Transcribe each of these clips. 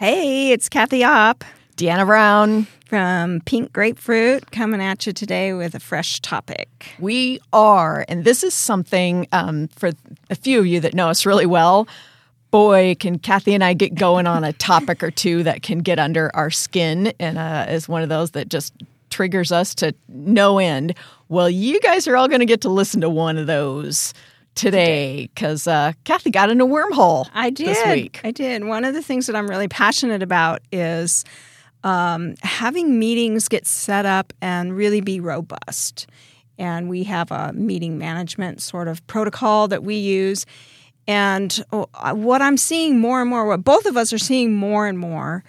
Hey, it's Kathy Opp Deanna Brown. from Pink Grapefruit coming at you today with a fresh topic. We are, and this is something um, for a few of you that know us really well. Boy, can Kathy and I get going on a topic or two that can get under our skin and uh, is one of those that just triggers us to no end. Well, you guys are all going to get to listen to one of those today because uh, Kathy got in a wormhole I did. this week. I did. One of the things that I'm really passionate about is um, having meetings get set up and really be robust. And we have a meeting management sort of protocol that we use. And uh, what I'm seeing more and more, what both of us are seeing more and more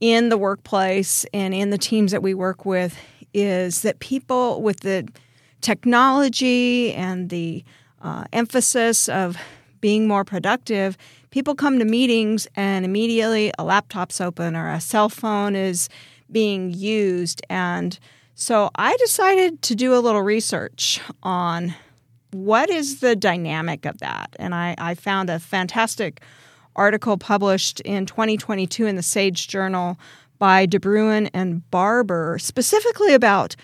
in the workplace and in the teams that we work with, is that people with the technology and the uh, emphasis of being more productive, people come to meetings and immediately a laptop's open or a cell phone is being used. And so I decided to do a little research on what is the dynamic of that. And I, I found a fantastic article published in 2022 in the Sage Journal by De Bruin and Barber, specifically about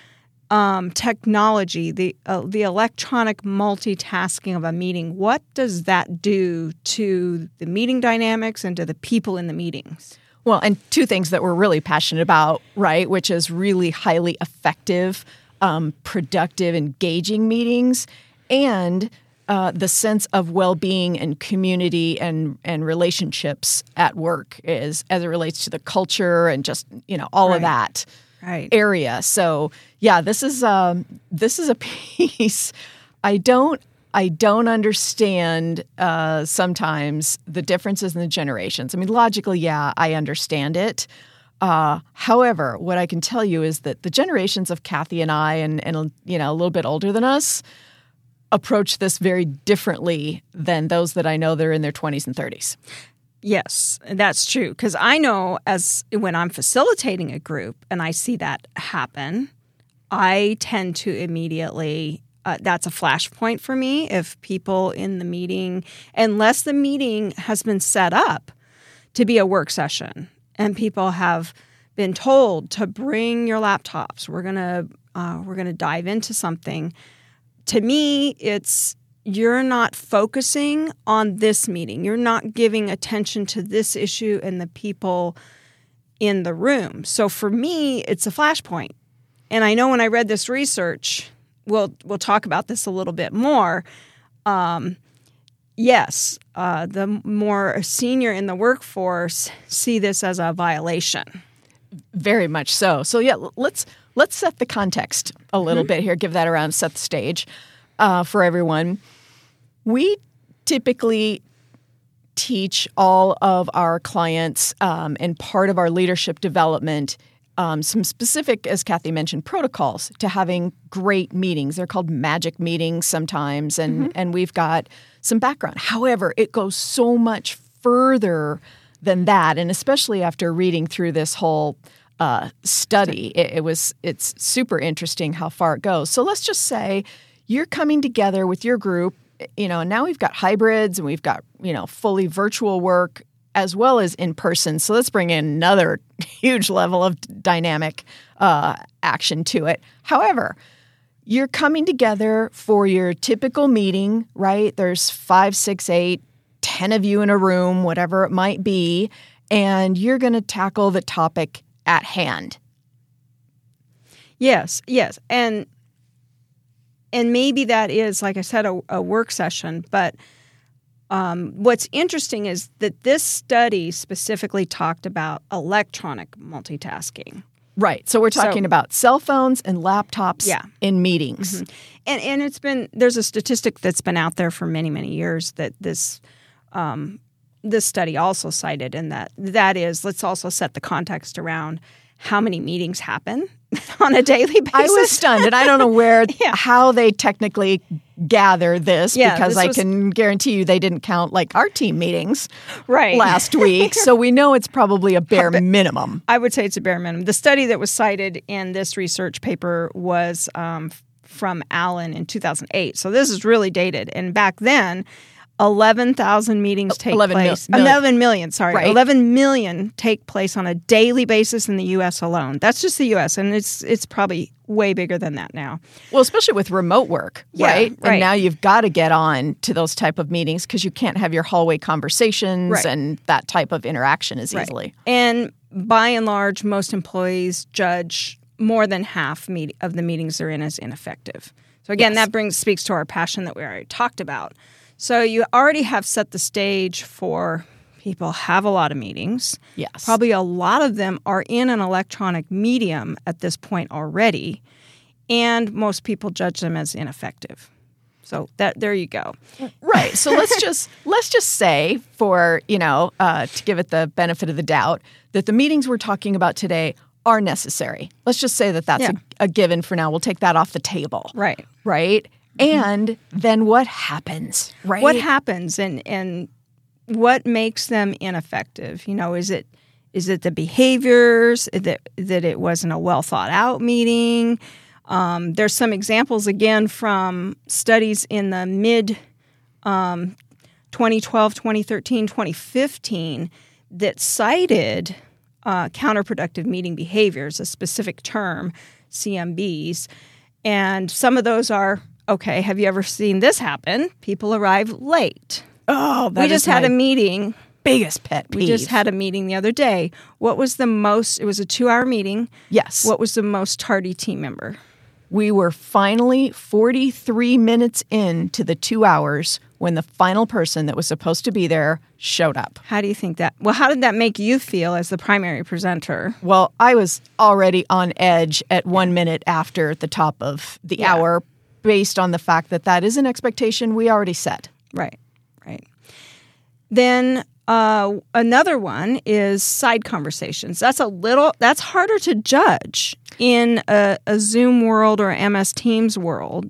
um, technology, the uh, the electronic multitasking of a meeting. What does that do to the meeting dynamics and to the people in the meetings? Well, and two things that we're really passionate about, right? Which is really highly effective, um, productive, engaging meetings, and uh, the sense of well-being and community and and relationships at work is as it relates to the culture and just you know all Right. of that Right. area. So yeah, this is um, this is a piece I don't I don't understand uh, sometimes the differences in the generations. I mean, logically, yeah, I understand it. Uh, however, what I can tell you is that the generations of Kathy and I, and and you know a little bit older than us, approach this very differently than those that I know that are in their twenties and thirties. Yes, that's true. Because I know as when I'm facilitating a group and I see that happen, I tend to immediately. Uh, that's a flashpoint for me if people in the meeting, unless the meeting has been set up to be a work session and people have been told to bring your laptops. We're gonna uh, we're gonna dive into something. To me, it's you're not focusing on this meeting. You're not giving attention to this issue and the people in the room. So for me, it's a flashpoint. And I know when I read this research, we'll we'll talk about this a little bit more. Um, yes, uh, the more senior in the workforce see this as a violation. Very much so. So yeah, let's let's set the context a little bit here. Give that around, set the stage uh, for everyone. We typically teach all of our clients um, and part of our leadership development um, some specific, as Kathy mentioned, protocols to having great meetings. They're called magic meetings sometimes, and and we've got some background. However, it goes so much further than that, and especially after reading through this whole uh, study, it, it was it's super interesting how far it goes. So let's just say you're coming together with your group you know, now we've got hybrids and we've got, you know, fully virtual work as well as in person. So let's bring in another huge level of dynamic uh, action to it. However, you're coming together for your typical meeting, right? There's five, six, eight, ten of you in a room, whatever it might be, and you're going to tackle the topic at hand. Yes, yes, and and maybe that is, like I said, a, a work session. But um, what's interesting is that this study specifically talked about electronic multitasking, Right. So we're talking So- about cell phones and laptops Yeah. in meetings. and and it's been there's a statistic that's been out there for many many years that this. Um, this study also cited, and that that is, let's also set the context around how many meetings happen on a daily basis. I was stunned, and I don't know where Yeah. how they technically gather this Yeah, because this I was- can guarantee you they didn't count like our team meetings right last week, so we know it's probably a bare minimum. I would say it's a bare minimum. The study that was cited in this research paper was um, from Allen in 2008. So this is really dated. And back then, 11,000 meetings take 11 place. million. 11 million, sorry. Right. 11 million take place on a daily basis in the US alone. That's just the US and it's it's probably way bigger than that now. Well, especially with remote work, Yeah, right? right. And now you've got to get on to those type of meetings because you can't have your hallway conversations Right. and that type of interaction as Right. easily. And by and large most employees judge more than half meet- of the meetings they're in as ineffective. So again, that brings speaks to our passion that we already talked about. So you already have set the stage for people have a lot of meetings. Yes. Probably a lot of them are in an electronic medium at this point already, and most people judge them as ineffective. So that there you go. Right. So let's just let's just say, for you know, uh, to give it the benefit of the doubt, that the meetings we're talking about today are necessary. Let's just say that that's Yeah. a, a given for now. We'll take that off the table. Right. Right. And then what happens? Right. What happens and and what makes them ineffective? You know, is it is it the behaviors that that it wasn't a well thought out meeting? Um, there's some examples again from studies in the mid um, 2012, 2013, 2015 that cited uh, counterproductive meeting behaviors, a specific term, CMBs. And some of those are okay, have you ever seen this happen? People arrive late. Oh, that we just had a meeting. biggest pet peeve. We just had a meeting the other day. What was the most? It was a two hour meeting. yes. What was the most tardy team member? we were finally 43 minutes into the two hours when the final person that was supposed to be there showed up. How do you think that? Well, how did that make you feel as the primary presenter? Well, I was already on edge at one minute after the top of the Yeah. hour based on the fact that that is an expectation we already set. Right, right. Then uh, another one is side conversations. That's a little, that's harder to judge in a, a Zoom world or MS Teams world,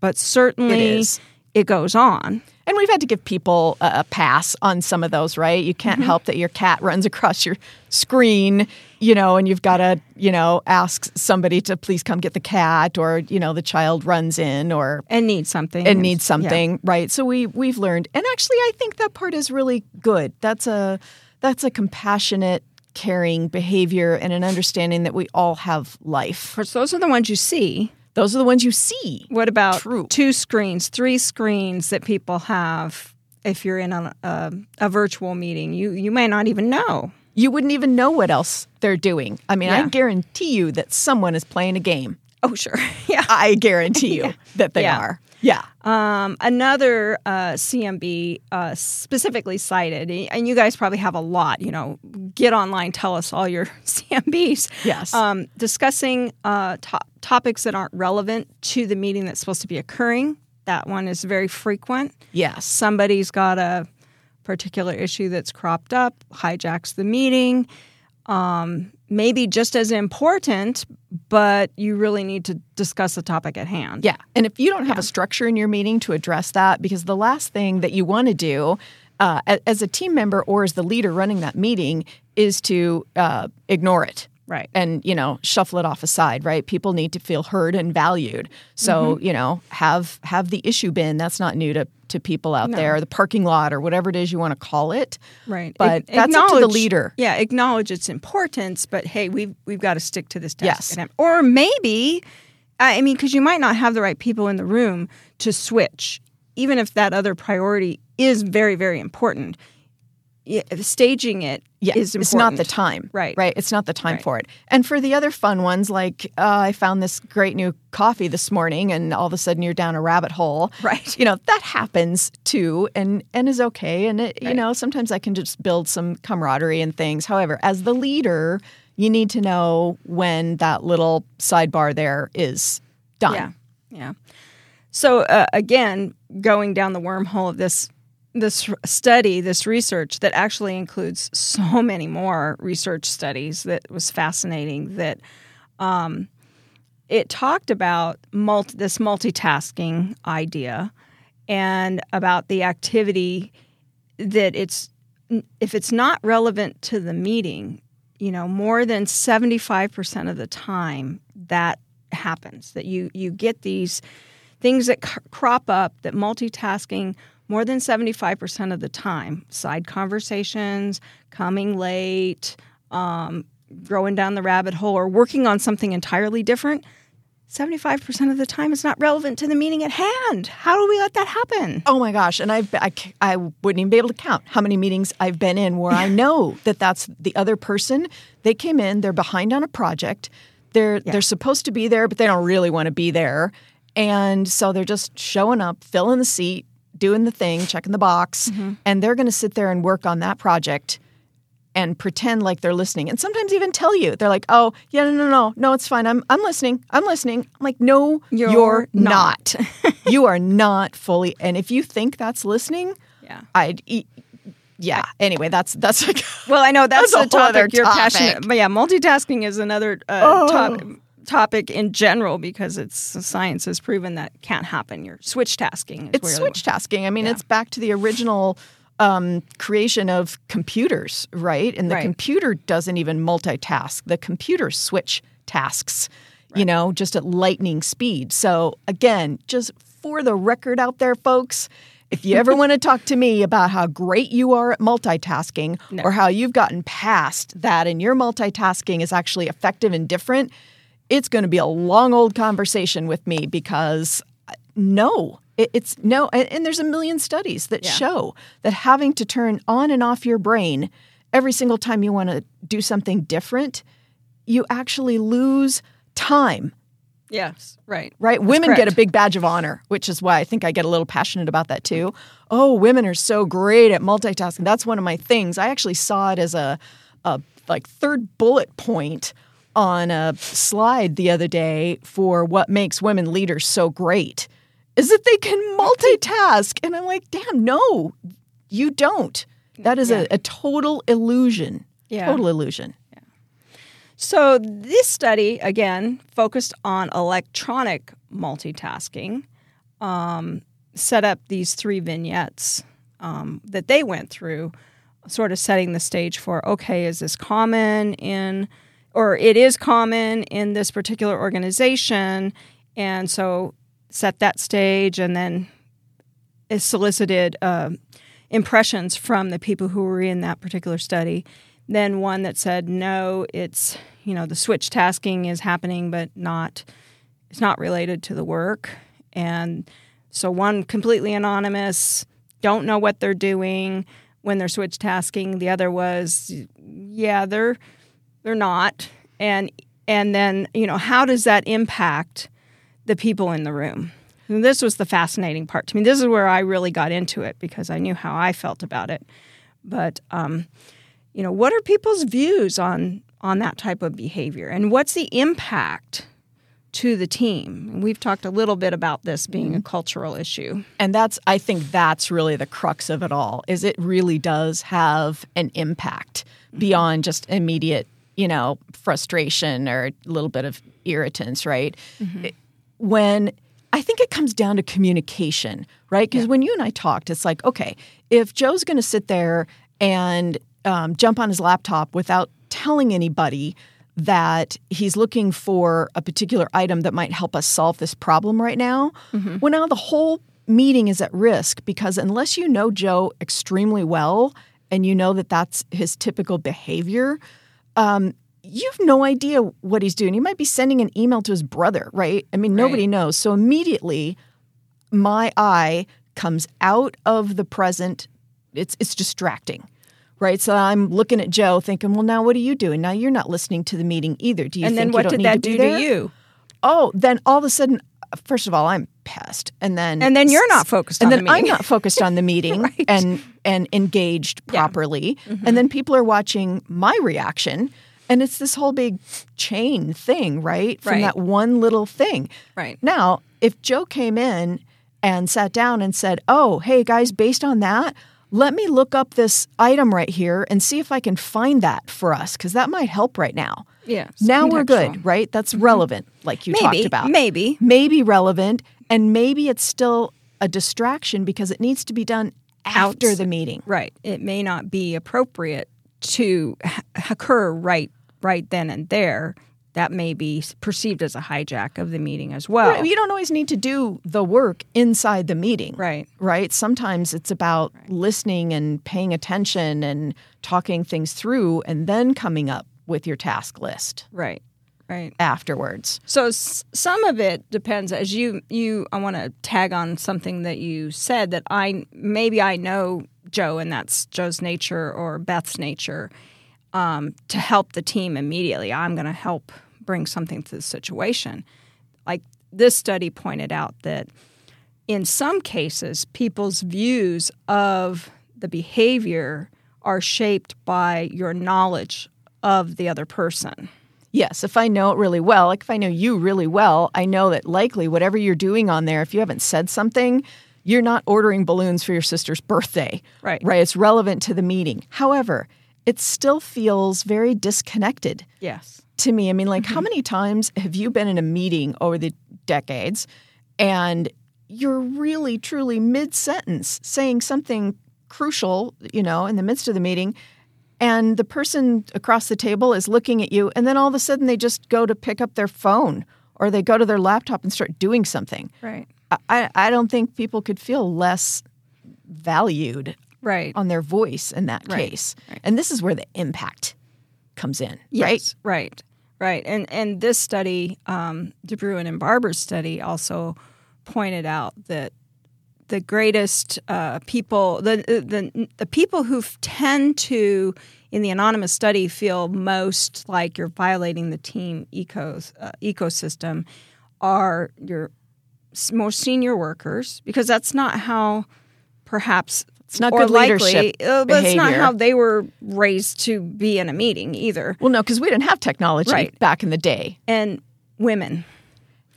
but certainly It it goes on. And we've had to give people a a pass on some of those, right? You Mm-hmm. can't help that your cat runs across your screen, you know, and you've got to, you know, ask somebody to please come get the cat or, you know, the child runs in or And need something. and needs Yeah. something, right? So we we've learned. And actually I think that part is really good. That's a that's a compassionate caring behavior and an understanding that we all have life. Of course, those are the ones you see. Those are the ones you see. What about True. two screens, three screens that people have if you're in a, a, a virtual meeting? You, you may not even know. You wouldn't even know what else they're doing. I mean, I guarantee you that someone is playing a game. Oh, sure. yeah. I guarantee you that they Yeah. are. Yeah. Um, another uh, CMB uh, specifically cited, and you guys probably have a lot. You know, get online, tell us all your CMBs. Yes. Um, discussing uh, to- topics that aren't relevant to the meeting that's supposed to be occurring. That one is very frequent. Yes. Somebody's got a particular issue that's cropped up, hijacks the meeting. Um, maybe just as important, but you really need to discuss the topic at hand. Yeah. And if you don't have a structure in your meeting to address that, because the last thing that you want to do uh, as a team member or as the leader running that meeting is to uh, ignore it. Right. And, you know, shuffle it off aside, right? People need to feel heard and valued. So, Mm-hmm. you know, have have the issue bin. That's not new to, to people out there, the parking lot or whatever it is you want to call it. Right. But Ac- that's up to the leader. Yeah, acknowledge its importance, but hey, we've we've got to stick to this task. Yes. Or maybe, I mean, because you might not have the right people in the room to switch, even if that other priority is very very important. Staging it is Yeah, important. it's not the time. Right. Right. It's not the time Right. for it. And for the other fun ones, like uh, I found this great new coffee this morning, and all of a sudden you're down a rabbit hole. Right. You know that happens too, and and is okay. And it, you know sometimes I can just build some camaraderie and things. However, as the leader, you need to know when that little sidebar there is done. Yeah, yeah. So uh, again, going down the wormhole of this this study, this research that actually includes so many more research studies that was fascinating. That um, it talked about multi, this multitasking idea and about the activity that it's if it's not relevant to the meeting, you know, more than 75% of the time that happens that you you get these things that crop up that multitasking more than 75% of the time, side conversations, coming late, um, going down the rabbit hole, or working on something entirely different, 75% of the time it's not relevant to the meeting at hand. How do we let that happen? Oh my gosh. And I've, I, I wouldn't even be able to count how many meetings I've been in where I know that that's the other person. They came in, they're behind on a project. They're, yeah. they're supposed to be there, but they don't really want to be there. And so they're just showing up, filling the seat, doing the thing, checking the box, mm-hmm. and they're going to sit there and work on that project and pretend like they're listening and sometimes even tell you they're like oh yeah no no no no it's fine i'm i'm listening i'm listening i'm like no you're, you're not, not. you are not fully and if you think that's listening yeah i'd eat yeah anyway that's that's like well i know that's, that's a topic you're topic. passionate but yeah multitasking is another uh, oh. topic topic in general because it's science has proven that can't happen. You're switch tasking. It's switch tasking. I mean, yeah. it's back to the original um, creation of computers, right? And the right. computer doesn't even multitask. The computer switch tasks, right. you know, just at lightning speed. So again, just for the record out there, folks, if you ever want to talk to me about how great you are at multitasking no. or how you've gotten past that and your multitasking is actually effective and different, it's going to be a long old conversation with me because uh, no, it's no, and, and, there's a million studies that yeah. show that having to turn on and off your brain every single time you want to do something different, you actually lose time. Yes, right. Right. That's women correct. get a big badge of honor, which is why I think I get a little passionate about that too. Oh, women are so great at multitasking. That's one of my things. I actually saw it as a, a like third bullet point on a slide the other day for what makes women leaders so great is that they can multitask. And I'm like, damn, no, you don't. That is yeah. a, a, total illusion. Yeah. Total illusion. Yeah. So this study, again, focused on electronic multitasking, um, set up these three vignettes um, that they went through, sort of setting the stage for okay, is this common in, or it is common in this particular organization? And so set that stage and then solicited uh, impressions from the people who were in that particular study. Then one that said, no, it's, you know, the switch tasking is happening, but not, it's not related to the work. And so one completely anonymous, don't know what they're doing when they're switch tasking. The other was, yeah, they're, they're not. And, and then, you know, how does that impact the people in the room. And this was the fascinating part to me. This is where I really got into it because I knew how I felt about it. But um, you know, what are people's views on on that type of behavior, and what's the impact to the team? And we've talked a little bit about this being a mm-hmm. cultural issue, and that's I think that's really the crux of it all. Is it really does have an impact mm-hmm. beyond just immediate you know frustration or a little bit of irritants, right? Mm-hmm. When I think it comes down to communication, right? Because yeah. when you and I talked, it's like, okay, if Joe's going to sit there and um, jump on his laptop without telling anybody that he's looking for a particular item that might help us solve this problem right now, mm-hmm. well, now the whole meeting is at risk because unless you know Joe extremely well and you know that that's his typical behavior, um, you have no idea what he's doing. He might be sending an email to his brother, right? I mean, nobody right. knows. So immediately, my eye comes out of the present. It's it's distracting, right? So I'm looking at Joe, thinking, well, now what are you doing? Now you're not listening to the meeting either. Do you? And then what did that do to you? Oh, then all of a sudden, first of all, I'm pissed, and then and then you're not focused, and then the I'm not focused on the meeting right. and and engaged properly, yeah. mm-hmm. and then people are watching my reaction and it's this whole big chain thing, right? From right. that one little thing. Right. Now, if Joe came in and sat down and said, Oh, hey guys, based on that, let me look up this item right here and see if I can find that for us, because that might help right now. Yeah. Now we're good, right? That's mm-hmm. relevant, like you maybe, talked about. Maybe. Maybe relevant. And maybe it's still a distraction because it needs to be done after Outs- the meeting. Right. It may not be appropriate to occur right right then and there that may be perceived as a hijack of the meeting as well. Right, You don't always need to do the work inside the meeting. Right. Right. Sometimes it's about listening and paying attention and talking things through and then coming up with your task list Right. Right. afterwards. So s- some of it depends. As you you, I want to tag on something that you said that I maybe I know Joe, and that's Joe's nature or Beth's nature um, to help the team immediately. I'm going to help bring something to the situation. Like this study pointed out that in some cases, people's views of the behavior are shaped by your knowledge of the other person. Yes, if I know it really well, like if I know you really well, I know that likely whatever you're doing on there, if you haven't said something, you're not ordering balloons for your sister's birthday. Right. Right. It's relevant to the meeting. However, it still feels very disconnected Yes. to me. I mean, like, how mm-hmm. many times have you been in a meeting over the decades and you're really, truly mid sentence saying something crucial, you know, in the midst of the meeting, and the person across the table is looking at you, and then all of a sudden they just go to pick up their phone or they go to their laptop and start doing something. Right. I- I, I don't think people could feel less valued Right. on their voice in that Right, case. And this is where the impact comes in, right? Yes, right, right. And and this study, um, DeBruin and Barber's study, also pointed out that the greatest uh, people, the, the the people who tend to, in the anonymous study, feel most like you're violating the team ecos, uh, ecosystem, are your most senior workers because that's not how perhaps It's not good leadership likely, uh, but it's not how they were raised to be in a meeting either. Well, no, because we didn't have technology Right. back in the day. And women,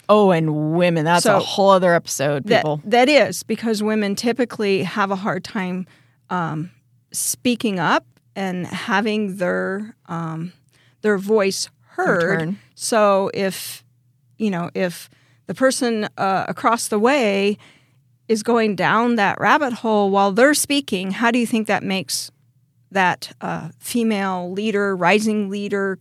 Oh, and women. That's So- a whole other episode, that people. that is because women typically have a hard time um, speaking up and having their um, their voice heard. So if you know if the person uh, across the way is going down that rabbit hole while they're speaking, how do you think that makes that uh, female leader, rising leader,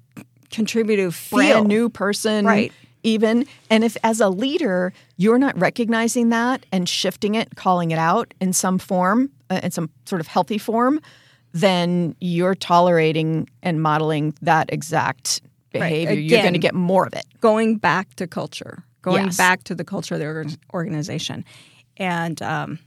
contributor feel? Brand new person. Right. Even. And if as a leader, you're not recognizing that and shifting it, calling it out in some form, uh, in some sort of healthy form, then you're tolerating and modeling that exact behavior. You're going to get more of it. going back to culture, going Yes. back to the culture of the organization. And um,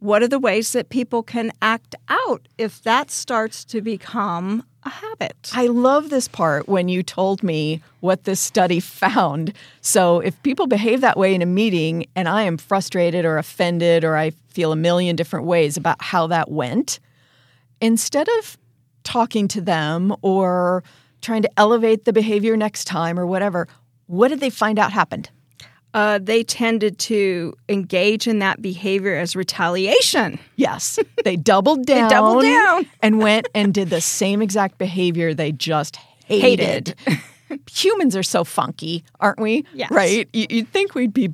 what are the ways that people can act out if that starts to become a habit? I love this part when you told me what this study found. So, if people behave that way in a meeting and I am frustrated or offended or I feel a million different ways about how that went, instead of talking to them or trying to elevate the behavior next time or whatever, what did they find out happened? Uh, they tended to engage in that behavior as retaliation. Yes, they doubled down. doubled down. and went and did the same exact behavior they just hated. Humans are so funky, aren't we? Yes. Right? You- You'd think we'd be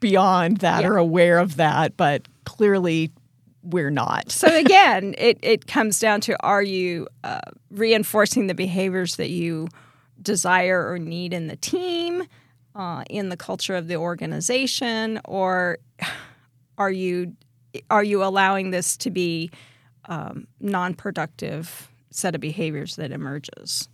beyond that Yeah. or aware of that, but clearly we're not. So again, it, it comes down to are you uh, reinforcing the behaviors that you desire or need in the team, uh, in the culture of the organization, or are you are you allowing this to be um, non-productive set of behaviors that emerges?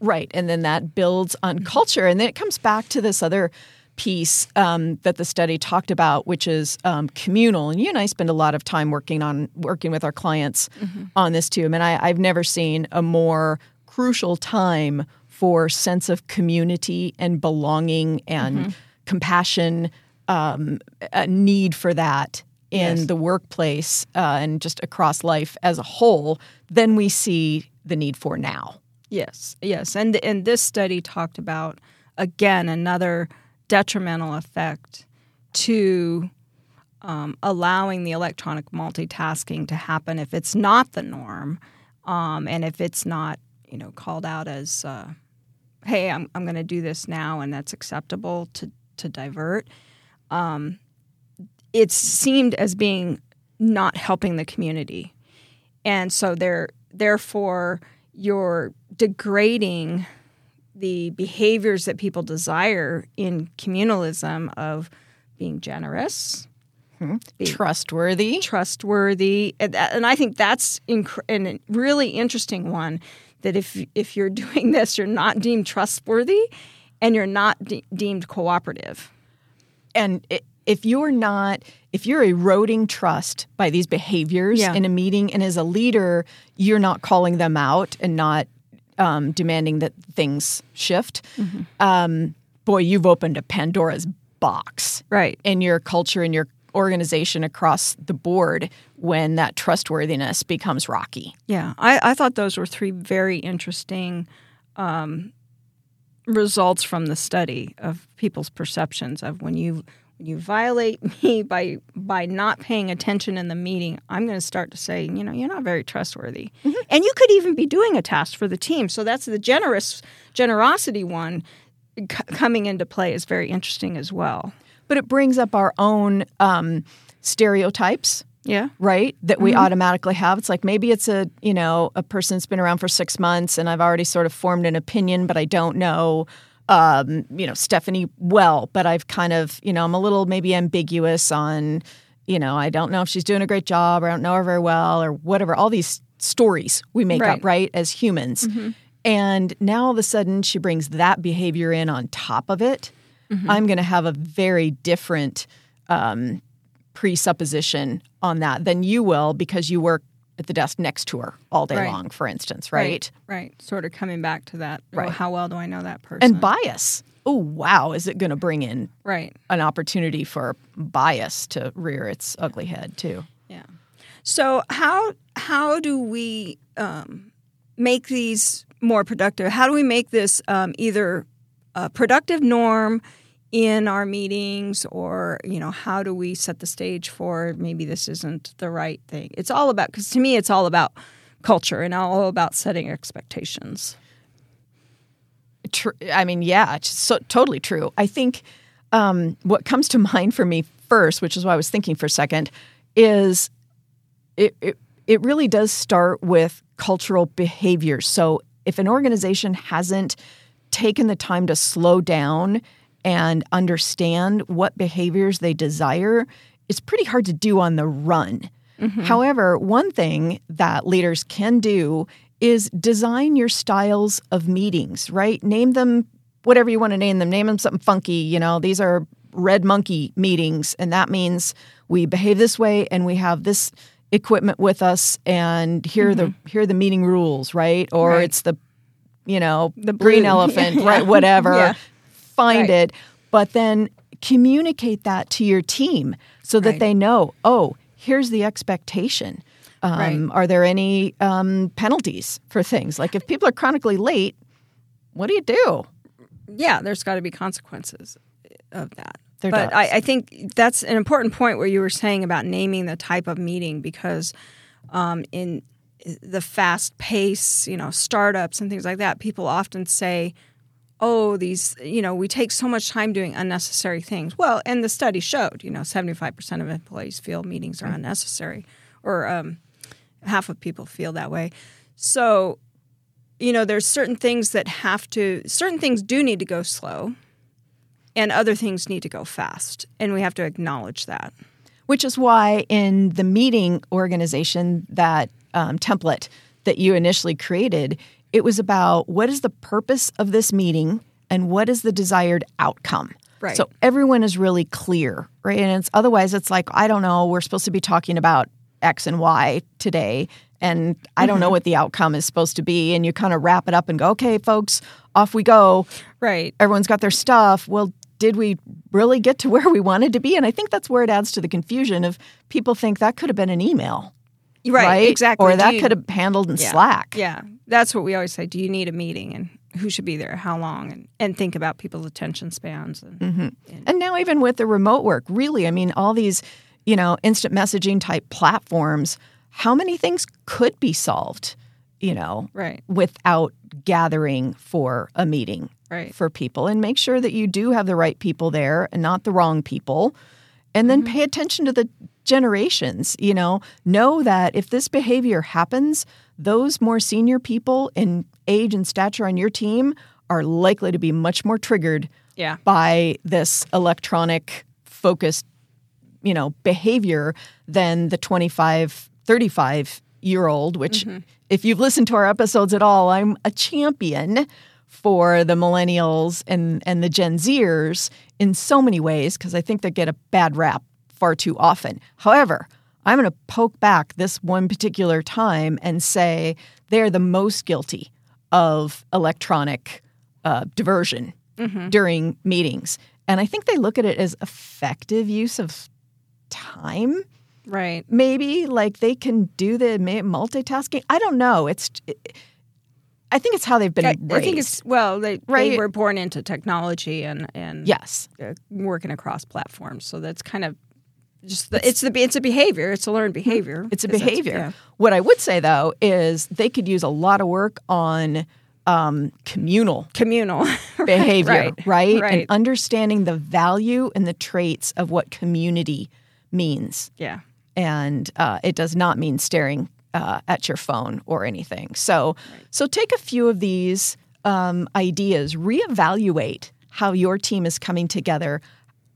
Right. And then that builds on culture. And then it comes back to this other piece um, that the study talked about, which is um, communal. And you and I spend a lot of time working on working with our clients on this too. I mean, I, I've never seen a more crucial time for sense of community and belonging and compassion, um, a need for that in Yes. the workplace uh, and just across life as a whole than we see the need for now. Yes, yes, and and this study talked about again another detrimental effect to um, allowing the electronic multitasking to happen if it's not the norm, um, and if it's not you know called out as, uh, hey, I'm I'm going to do this now, and that's acceptable to to divert. Um, it seemed as being not helping the community, and so there therefore you're degrading the behaviors that people desire in communalism of being generous, being Trustworthy. trustworthy, and, and I think that's inc- a really interesting one. That if if you're doing this, you're not deemed trustworthy, and you're not de- deemed cooperative. and if you're not if you're eroding trust by these behaviors Yeah. in a meeting and as a leader you're not calling them out and not um, demanding that things shift Mm-hmm. um, boy you've opened a pandora's box Right. in your culture and your organization across the board when that trustworthiness becomes rocky Yeah, I, I thought those were three very interesting um, results from the study of people's perceptions of when you when you violate me by by not paying attention in the meeting, I'm going to start to say, you know, you're not very trustworthy, and you could even be doing a task for the team. So that's the generous generosity one c- coming into play is very interesting as well. But it brings up our own um, stereotypes Yeah, right that we automatically have. It's like maybe it's a you know a person that's been around for six months and i've already sort of formed an opinion but i don't know um, you know stephanie well but i've kind of you know i'm a little maybe ambiguous on you know i don't know if she's doing a great job or i don't know her very well or whatever. All these stories we make Right. up right. as humans. And now all of a sudden she brings that behavior in on top of it i'm going to have a very different um, presupposition on that than you will because you work at the desk next to her all day Right. long, for instance, right? right. Sort of coming back to that. oh, Right. how well do I know that person? And bias. Oh, wow. Is it going to bring in right. an opportunity for bias to rear its ugly head, too? Yeah. So how how do we um, make these more productive? How do we make this um, either a productive norm in our meetings, or you know, how do we set the stage for maybe this isn't the right thing? It's all about because to me, it's all about culture and all about setting expectations. I mean, yeah, so, totally true. I think um, what comes to mind for me first, which is why I was thinking for a second, is it, it, it really does start with cultural behavior. So if an organization hasn't taken the time to slow down and understand what behaviors they desire, it's pretty hard to do on the run. Mm-hmm. However, one thing that leaders can do is design your styles of meetings, right? Name them whatever you want to name them. Name them something funky. You know, these are red monkey meetings, and that means we behave this way and we have this equipment with us, and here are the mm-hmm. here are the meeting rules, right? Or Right. it's the you know The green elephant, Yeah. right? Whatever. Yeah. Find Right. it, but then communicate that to your team so that Right. they know. Oh, here's the expectation. Um, Right. Are there any um, penalties for things like if people are chronically late? What do you do? yeah, there's got to be consequences of that. There but. I, I think that's an important point where you were saying about naming the type of meeting because um, in the fast pace, you know, startups and things like that, people often say, "Oh, these, you know, we take so much time doing unnecessary things." Well, and the study showed, you know, seventy-five percent of employees feel meetings are unnecessary, or um, half of people feel that way. So you know, there's certain things that have to, certain things do need to go slow, and other things need to go fast. And we have to acknowledge that. Which is why in the meeting organization, that um, template that you initially created, it was about what is the purpose of this meeting and what is the desired outcome. Right. So everyone is really clear, right? And it's otherwise it's like I don't know. We're supposed to be talking about X and Y today, and I don't know what the outcome is supposed to be. And you kind of wrap it up and go, okay, folks, off we go. Right. everyone's got their stuff. Well, did we really get to where we wanted to be? And I think that's where it adds to the confusion of people think that could have been an email, Right. right? Exactly. Or Do that you- could have handled in yeah. Slack. Yeah. That's what we always say. Do you need a meeting and who should be there, how long, and, and think about people's attention spans. And, Mm-hmm. And now even with the remote work, really, I mean, all these, you know, instant messaging type platforms, how many things could be solved, you know, Right. without gathering for a meeting Right. for people and make sure that you do have the right people there and not the wrong people. And then mm-hmm. pay attention to the generations, you know, know that if this behavior happens, those more senior people in age and stature on your team are likely to be much more triggered Yeah. by this electronic focused you know behavior than the 25 35 year old which mm-hmm. if you've listened to our episodes at all i'm a champion for the millennials and and the gen zers in so many ways because i think they get a bad rap far too often however i'm going to poke back this one particular time and say they're the most guilty of electronic uh, diversion during meetings. And I think they look at it as effective use of time. Right. Maybe like they can do the multitasking. I don't know. It's. I think it's how they've been I, raised. I think it's well, they, Right. they were born into technology and and yes. uh, working across platforms. So that's kind of just the, it's the it's a behavior. It's a learned behavior. It's a behavior. yeah. What I would say though is they could use a lot of work on um, communal Communal behavior, right, right? right. And understanding the value and the traits of what community means. yeah. and uh, it does not mean staring uh, at your phone or anything. So, so take a few of these um, ideas, reevaluate how your team is coming together.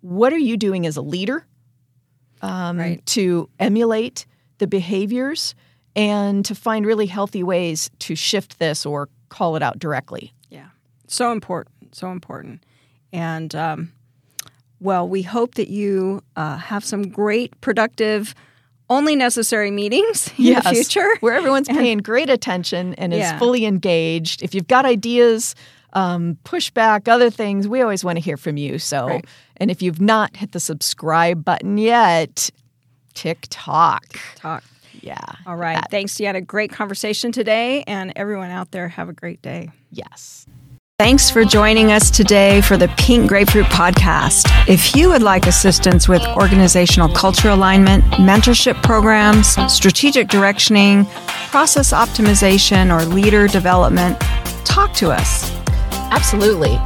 What are you doing as a leader um, Right. to emulate the behaviors and to find really healthy ways to shift this or call it out directly? Yeah. So important. So important. And um, well, we hope that you uh, have some great, productive, only necessary meetings in the future. where everyone's paying great attention and is Yeah. fully engaged. If you've got ideas, um, pushback, other things, we always want to hear from you. So, Right. and if you've not hit the subscribe button yet, TikTok. Talk. Yeah. All right. Thanks. You had a great conversation today, and everyone out there, have a great day. Yes. Thanks for joining us today for the Pink Grapefruit Podcast. If you would like assistance with organizational culture alignment, mentorship programs, strategic directioning, process optimization, or leader development, talk to us. Absolutely.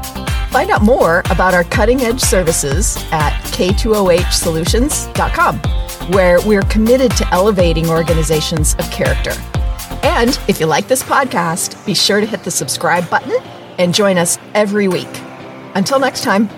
Find out more about our cutting edge services at k2ohsolutions.com, where we're committed to elevating organizations of character. And if you like this podcast, be sure to hit the subscribe button and join us every week. Until next time.